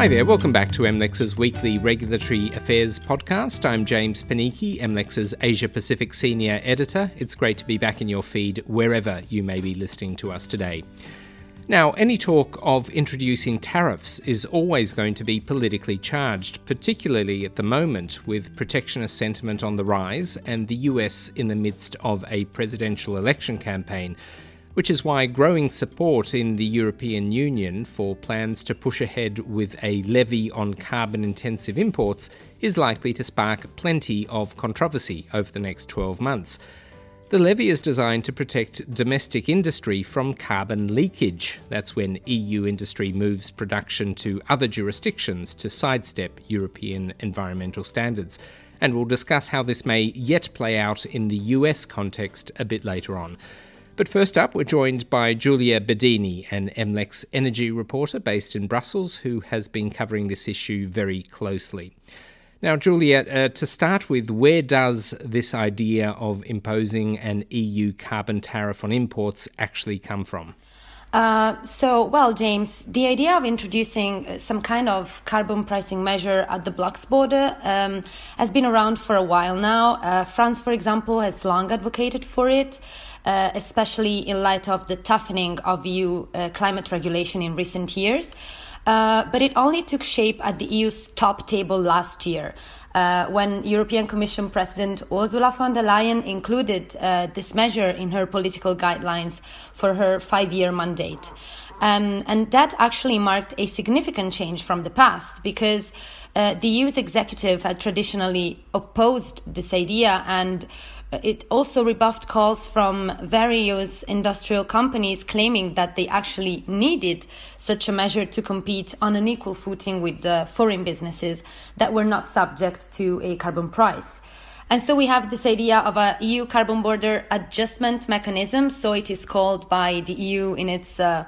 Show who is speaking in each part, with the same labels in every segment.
Speaker 1: Hi there, welcome back to MLEX's weekly regulatory affairs podcast. I'm James Panichi, MLEX's Asia Pacific Senior Editor. It's great to be back in your feed wherever you may be listening to us today. Now, any talk of introducing tariffs is always going to be politically charged, particularly at the moment with protectionist sentiment on the rise and the US in the midst of a presidential election campaign which is why growing support in the European Union for plans to push ahead with a levy on carbon intensive imports is likely to spark plenty of controversy over the next 12 months. The levy is designed to protect domestic industry from carbon leakage. That's when EU industry moves production to other jurisdictions to sidestep European environmental standards. And we'll discuss how this may yet play out in the US context a bit later on. But first up, we're joined by Giulia Bedini, an MLEX energy reporter based in Brussels, who has been covering this issue very closely. Now, Giulia, uh, to start with, where does this idea of imposing an EU carbon tariff on imports actually come from?
Speaker 2: Uh, so, well, James, the idea of introducing some kind of carbon pricing measure at the bloc's border um, has been around for a while now. Uh, France, for example, has long advocated for it uh, especially in light of the toughening of EU uh, climate regulation in recent years. Uh, but it only took shape at the EU's top table last year. Uh, when European Commission President Ursula von der Leyen included uh, this measure in her political guidelines for her five year mandate. Um, and that actually marked a significant change from the past because uh, the EU's executive had traditionally opposed this idea and it also rebuffed calls from various industrial companies claiming that they actually needed such a measure to compete on an equal footing with the foreign businesses that were not subject to a carbon price. And so we have this idea of a EU carbon border adjustment mechanism. So it is called by the EU in its uh,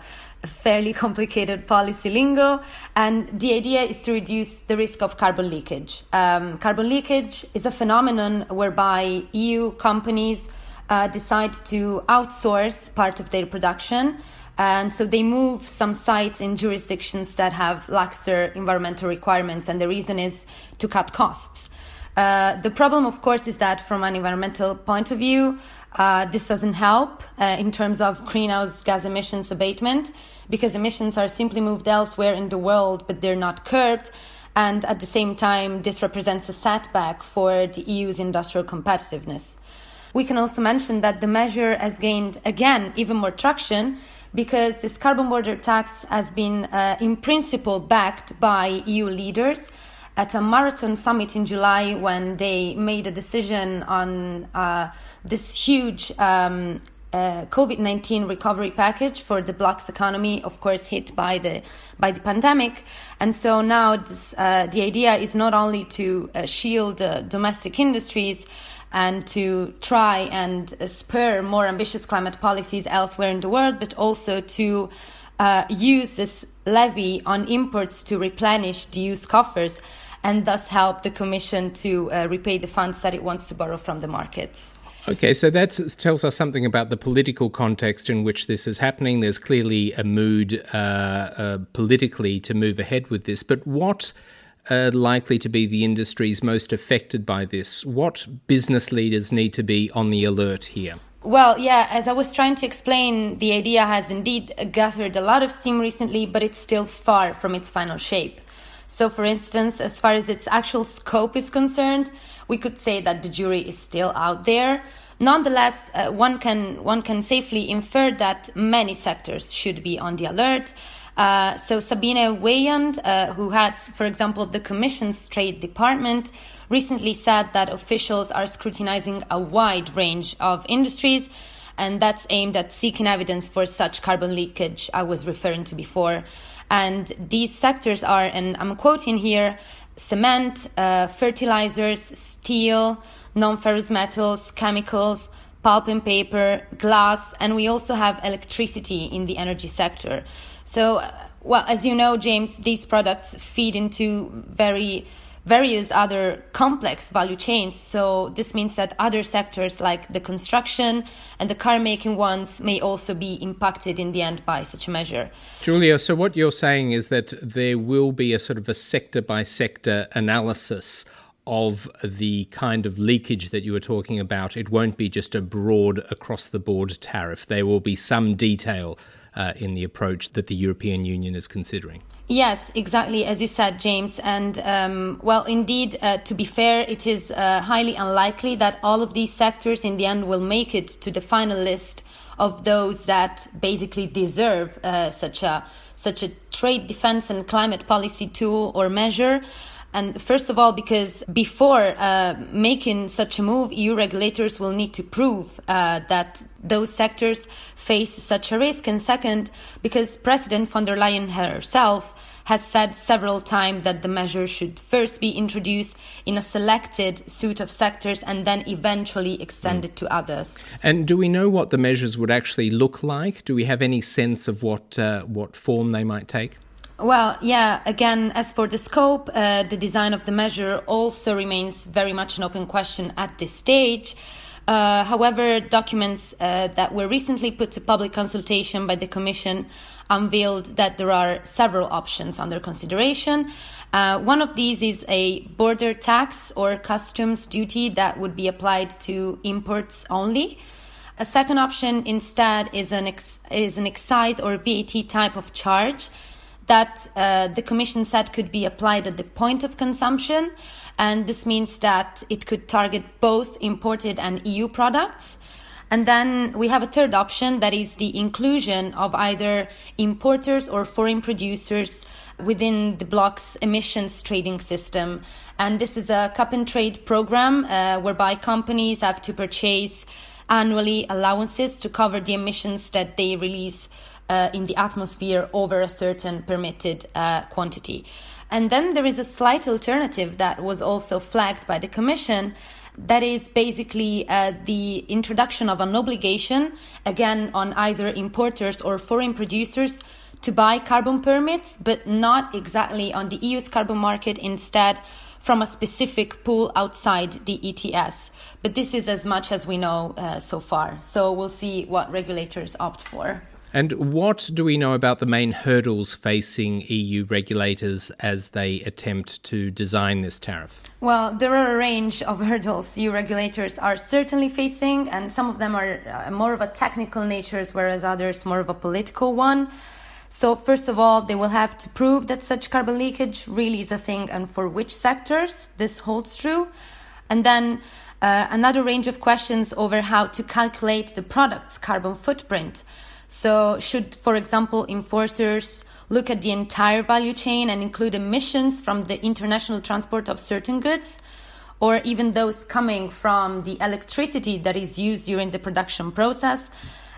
Speaker 2: fairly complicated policy lingo. And the idea is to reduce the risk of carbon leakage. Um, carbon leakage is a phenomenon whereby EU companies uh, decide to outsource part of their production. And so they move some sites in jurisdictions that have laxer environmental requirements. And the reason is to cut costs. Uh, the problem, of course, is that from an environmental point of view, uh, this doesn't help uh, in terms of greenhouse gas emissions abatement because emissions are simply moved elsewhere in the world, but they're not curbed. And at the same time, this represents a setback for the EU's industrial competitiveness. We can also mention that the measure has gained, again, even more traction because this carbon border tax has been, uh, in principle, backed by EU leaders at a marathon summit in July when they made a decision on uh, this huge um, uh, COVID nineteen recovery package for the bloc's economy, of course, hit by the by the pandemic, and so now this, uh, the idea is not only to uh, shield domestic industries and to try and spur more ambitious climate policies elsewhere in the world, but also to uh, use this levy on imports to replenish the EU's coffers and thus help the Commission to uh, repay the funds that it wants to borrow from the markets.
Speaker 1: Okay, so that tells us something about the political context in which this is happening. There's clearly a mood uh, uh, politically to move ahead with this, but what are likely to be the industries most affected by this? What business leaders need to be on the alert here?
Speaker 2: Well, yeah, as I was trying to explain, the idea has indeed gathered a lot of steam recently, but it's still far from its final shape. So, for instance, as far as its actual scope is concerned, we could say that the jury is still out there. Nonetheless, uh, one can one can safely infer that many sectors should be on the alert. Uh, so Sabine Weyand, uh, who heads, for example, the Commission's Trade Department, recently said that officials are scrutinizing a wide range of industries, and that's aimed at seeking evidence for such carbon leakage I was referring to before. And these sectors are, and I'm quoting here, cement, uh, fertilizers, steel, non ferrous metals, chemicals, pulp and paper, glass, and we also have electricity in the energy sector. So, uh, well, as you know, James, these products feed into very various other complex value chains. So this means that other sectors like the construction and the car making ones may also be impacted in the end by such a measure.
Speaker 1: Giulia, so what you're saying is that there will be a sort of a sector by sector analysis of the kind of leakage that you were talking about. It won't be just a broad across the board tariff. There will be some detail uh, in the approach that the European Union is considering.
Speaker 2: Yes, exactly as you said, James. And um, well, indeed, uh, to be fair, it is uh, highly unlikely that all of these sectors in the end will make it to the final list of those that basically deserve uh, such a such a trade defense and climate policy tool or measure. And first of all, because before uh, making such a move, EU regulators will need to prove uh, that those sectors face such a risk. And second, because President von der Leyen herself has said several times that the measure should first be introduced in a selected suite of sectors and then eventually extended mm. to others.
Speaker 1: And do we know what the measures would actually look like? Do we have any sense of what uh, what form they might take?
Speaker 2: Well, yeah, again, as for the scope, uh, the design of the measure also remains very much an open question at this stage. Uh, however, documents uh, that were recently put to public consultation by the Commission unveiled that there are several options under consideration. Uh, one of these is a border tax or customs duty that would be applied to imports only. A second option instead is an, ex- is an excise or VAT type of charge that uh, the Commission said could be applied at the point of consumption. And this means that it could target both imported and EU products. And then we have a third option that is the inclusion of either importers or foreign producers within the bloc's emissions trading system. And this is a cap and trade program uh, whereby companies have to purchase annually allowances to cover the emissions that they release uh, in the atmosphere over a certain permitted uh, quantity. And then there is a slight alternative that was also flagged by the Commission. That is basically uh, the introduction of an obligation, again, on either importers or foreign producers to buy carbon permits, but not exactly on the EU's carbon market, instead, from a specific pool outside the ETS. But this is as much as we know uh, so far. So we'll see what regulators opt for.
Speaker 1: And what do we know about the main hurdles facing EU regulators as they attempt to design this tariff?
Speaker 2: Well, there are a range of hurdles EU regulators are certainly facing, and some of them are uh, more of a technical nature, whereas others more of a political one. So, first of all, they will have to prove that such carbon leakage really is a thing and for which sectors this holds true. And then uh, another range of questions over how to calculate the product's carbon footprint. So, should, for example, enforcers look at the entire value chain and include emissions from the international transport of certain goods, or even those coming from the electricity that is used during the production process?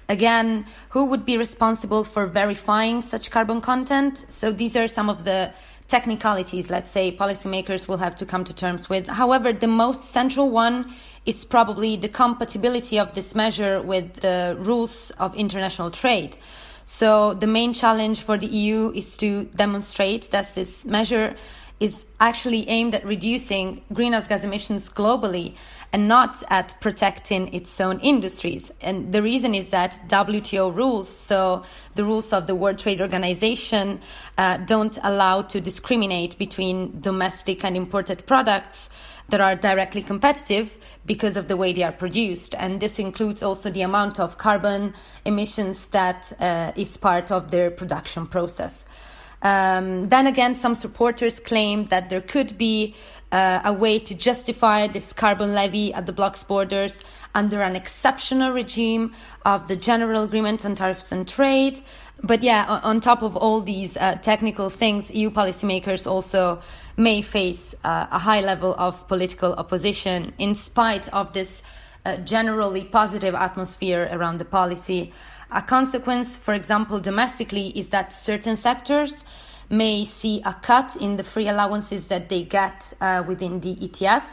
Speaker 2: Again, who would be responsible for verifying such carbon content? So, these are some of the technicalities, let's say, policymakers will have to come to terms with. However, the most central one is probably the compatibility of this measure with the rules of international trade. So, the main challenge for the EU is to demonstrate that this measure is actually aimed at reducing greenhouse gas emissions globally and not at protecting its own industries. And the reason is that WTO rules, so the rules of the World Trade Organization, uh, don't allow to discriminate between domestic and imported products that are directly competitive because of the way they are produced. And this includes also the amount of carbon emissions that uh, is part of their production process. Um, then again, some supporters claim that there could be uh, a way to justify this carbon levy at the bloc's borders under an exceptional regime of the General Agreement on Tariffs and Trade. But yeah, on top of all these uh, technical things, EU policymakers also may face uh, a high level of political opposition in spite of this uh, generally positive atmosphere around the policy. A consequence, for example, domestically, is that certain sectors may see a cut in the free allowances that they get uh, within the ETS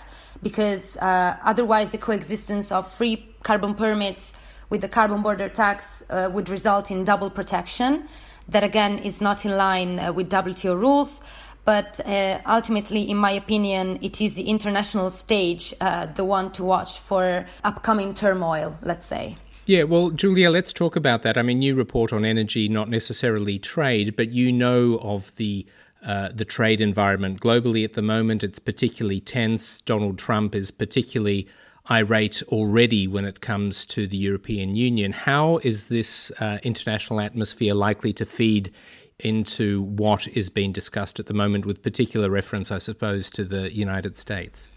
Speaker 2: because uh, otherwise the coexistence of free carbon permits with the carbon border tax uh, would result in double protection. That again is not in line uh, with WTO rules. But uh, ultimately, in my opinion, it is the international stage uh, the one to watch for upcoming turmoil, let's say.
Speaker 1: Yeah, well, Giulia, let's talk about that. I mean, you report on energy, not necessarily trade, but you know of the uh, the trade environment globally at the moment. It's particularly tense. Donald Trump is particularly irate already when it comes to the European Union. How is this uh, international atmosphere likely to feed into what is being discussed at the moment, with particular reference, I suppose, to the United States?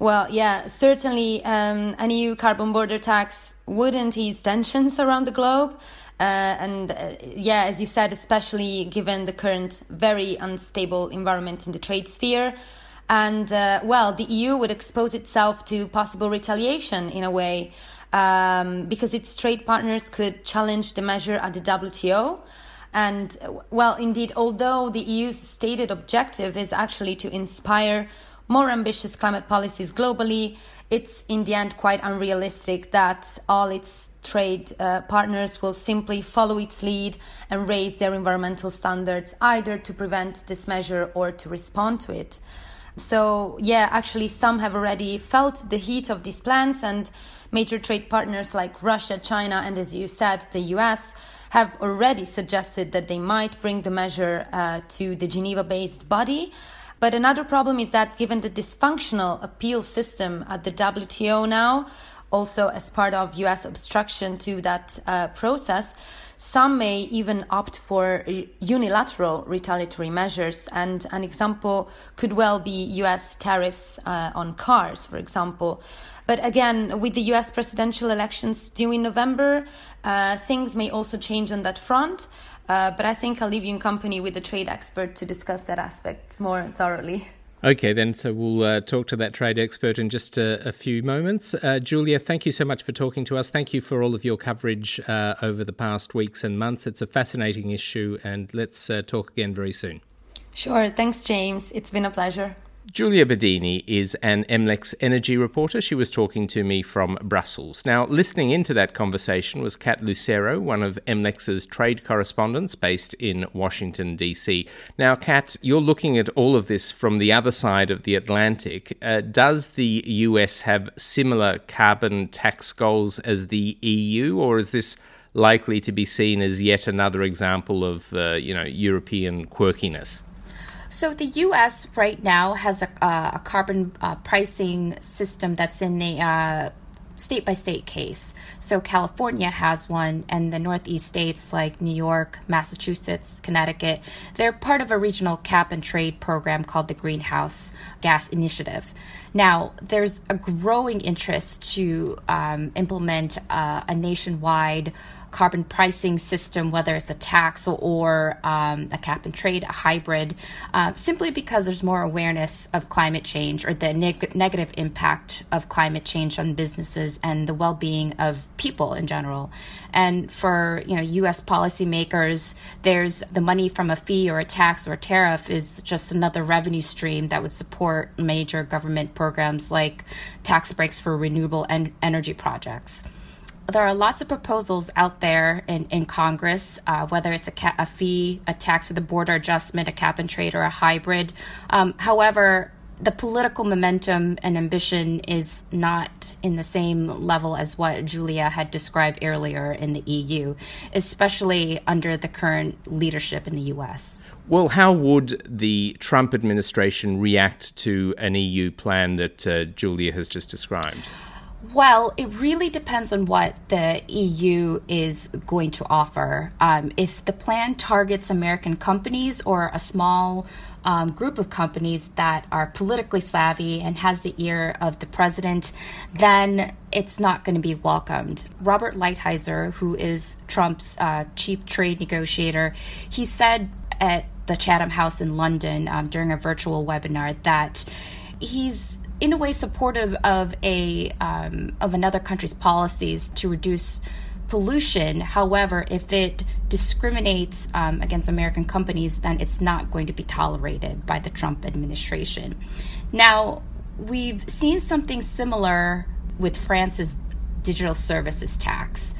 Speaker 2: Well, yeah, certainly um, an EU carbon border tax wouldn't ease tensions around the globe. Uh, and uh, yeah, as you said, especially given the current very unstable environment in the trade sphere. And uh, well, the EU would expose itself to possible retaliation in a way um, because its trade partners could challenge the measure at the WTO. And well, indeed, although the EU's stated objective is actually to inspire more ambitious climate policies globally, it's in the end quite unrealistic that all its trade uh, partners will simply follow its lead and raise their environmental standards either to prevent this measure or to respond to it. So, yeah, actually, some have already felt the heat of these plans, and major trade partners like Russia, China, and as you said, the US have already suggested that they might bring the measure uh, to the Geneva based body. But another problem is that given the dysfunctional appeal system at the WTO now, also as part of US obstruction to that uh, process, some may even opt for unilateral retaliatory measures. And an example could well be US tariffs uh, on cars, for example. But again, with the US presidential elections due in November, uh, things may also change on that front. Uh, but I think I'll leave you in company with a trade expert to discuss that aspect more thoroughly.
Speaker 1: Okay, then, so we'll uh, talk to that trade expert in just a, a few moments. Uh, Giulia, thank you so much for talking to us. Thank you for all of your coverage uh, over the past weeks and months. It's a fascinating issue, and let's uh, talk again very soon.
Speaker 2: Sure. Thanks, James. It's been a pleasure.
Speaker 1: Giulia Bedini is an MLEX energy reporter. She was talking to me from Brussels. Now, listening into that conversation was Kat Lucero, one of MLEX's trade correspondents based in Washington, D.C. Now, Kat, you're looking at all of this from the other side of the Atlantic. Uh, does the US have similar carbon tax goals as the EU, or is this likely to be seen as yet another example of, uh, you know, European quirkiness?
Speaker 3: So the U.S. right now has a, uh, a carbon uh, pricing system that's in the uh, state by state case. So California has one, and the Northeast states like New York, Massachusetts, Connecticut, they're part of a regional cap and trade program called the Greenhouse Gas Initiative. Now, there's a growing interest to um, implement uh, a nationwide carbon pricing system, whether it's a tax or um, a cap and trade, a hybrid, uh, simply because there's more awareness of climate change or the neg- negative impact of climate change on businesses and the well-being of people in general. And for you know U.S. policymakers, there's the money from a fee or a tax or a tariff is just another revenue stream that would support major government programs like tax breaks for renewable en- energy projects there are lots of proposals out there in, in Congress, uh, whether it's a, ca- a, fee, a tax for the border adjustment, a cap and trade, or a hybrid. Um, however, the political momentum and ambition is not in the same level as what Giulia had described earlier in the EU, especially under the current leadership in the US.
Speaker 1: Well, how would the Trump administration react to an EU plan that uh, Giulia has just described?
Speaker 3: Well, it really depends on what the EU is going to offer. Um, if the plan targets American companies or a small um, group of companies that are politically savvy and has the ear of the president, then it's not going to be welcomed. Robert Lighthizer, who is Trump's uh, chief trade negotiator, he said at the Chatham House in London um, during a virtual webinar that he's in a way supportive of a um, of another country's policies to reduce pollution. However, if it discriminates um, against American companies, then it's not going to be tolerated by the Trump administration. Now, we've seen something similar with France's digital services tax.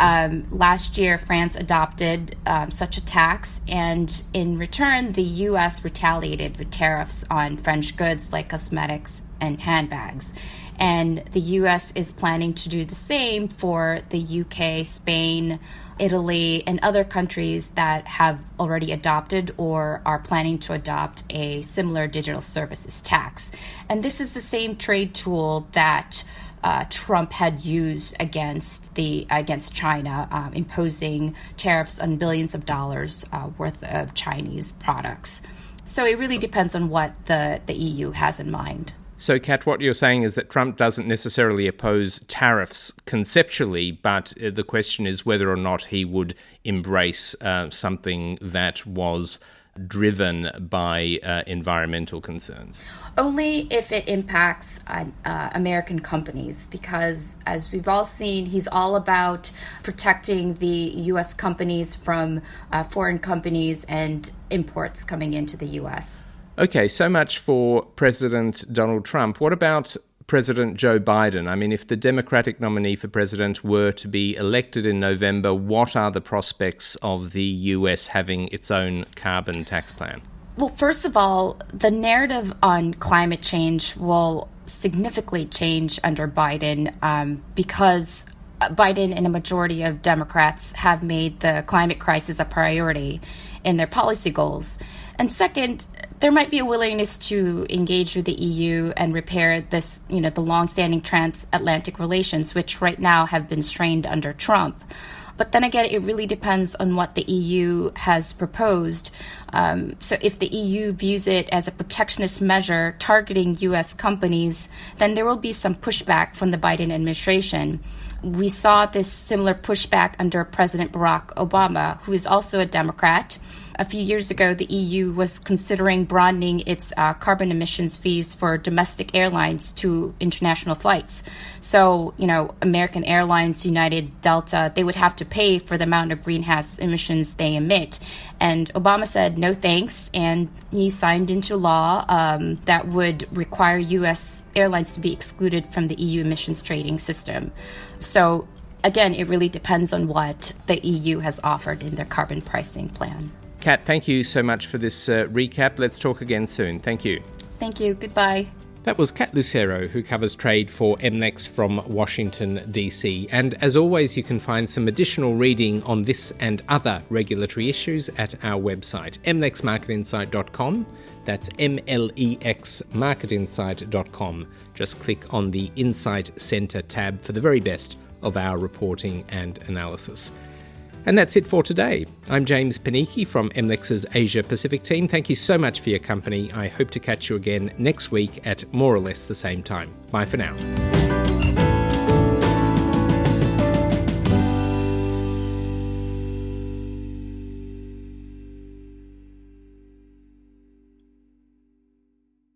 Speaker 3: Um, last year, France adopted um, such a tax, and in return, the U.S. retaliated with tariffs on French goods like cosmetics and handbags. And the US is planning to do the same for the UK, Spain, Italy, and other countries that have already adopted or are planning to adopt a similar digital services tax. And this is the same trade tool that uh, Trump had used against the against China, um, imposing tariffs on billions of dollars uh, worth of Chinese products. So it really depends on what the, the EU has in mind.
Speaker 1: So, Kat, what you're saying is that Trump doesn't necessarily oppose tariffs conceptually, but uh, the question is whether or not he would embrace uh, something that was driven by uh, environmental concerns?
Speaker 3: Only if it impacts uh, uh, American companies, because as we've all seen, he's all about protecting the U.S. companies from uh, foreign companies and imports coming into the U.S.
Speaker 1: Okay, so much for President Donald Trump. What about President Joe Biden? I mean, if the Democratic nominee for president were to be elected in November, what are the prospects of the US having its own carbon tax plan?
Speaker 3: Well, first of all, the narrative on climate change will significantly change under Biden um, because Biden and a majority of Democrats have made the climate crisis a priority in their policy goals. And second, there might be a willingness to engage with the EU and repair this, you know, the longstanding transatlantic relations, which right now have been strained under Trump. But then again, it really depends on what the EU has proposed. Um, so, if the EU views it as a protectionist measure targeting US companies, then there will be some pushback from the Biden administration. We saw this similar pushback under President Barack Obama, who is also a Democrat a few years ago, the EU was considering broadening its uh, carbon emissions fees for domestic airlines to international flights. So, you know, American Airlines, United, Delta, they would have to pay for the amount of greenhouse emissions they emit. And Obama said no thanks, and he signed into law um, that would require U.S. airlines to be excluded from the EU emissions trading system. So, again, it really depends on what the EU has offered in their carbon pricing plan.
Speaker 1: Kat, thank you so much for this uh, recap. Let's talk again soon. Thank you.
Speaker 3: Thank you. Goodbye.
Speaker 1: That was Kat Lucero, who covers trade for MLEX from Washington, D.C. And as always, you can find some additional reading on this and other regulatory issues at our website, mlexmarketinsight.com. That's M-L-E-X marketinsight.com. Just click on the Insight Center tab for the very best of our reporting and analysis. And that's it for today. I'm James Panichi from MLEX's Asia Pacific team. Thank you so much for your company. I hope to catch you again next week at more or less the same time. Bye for now.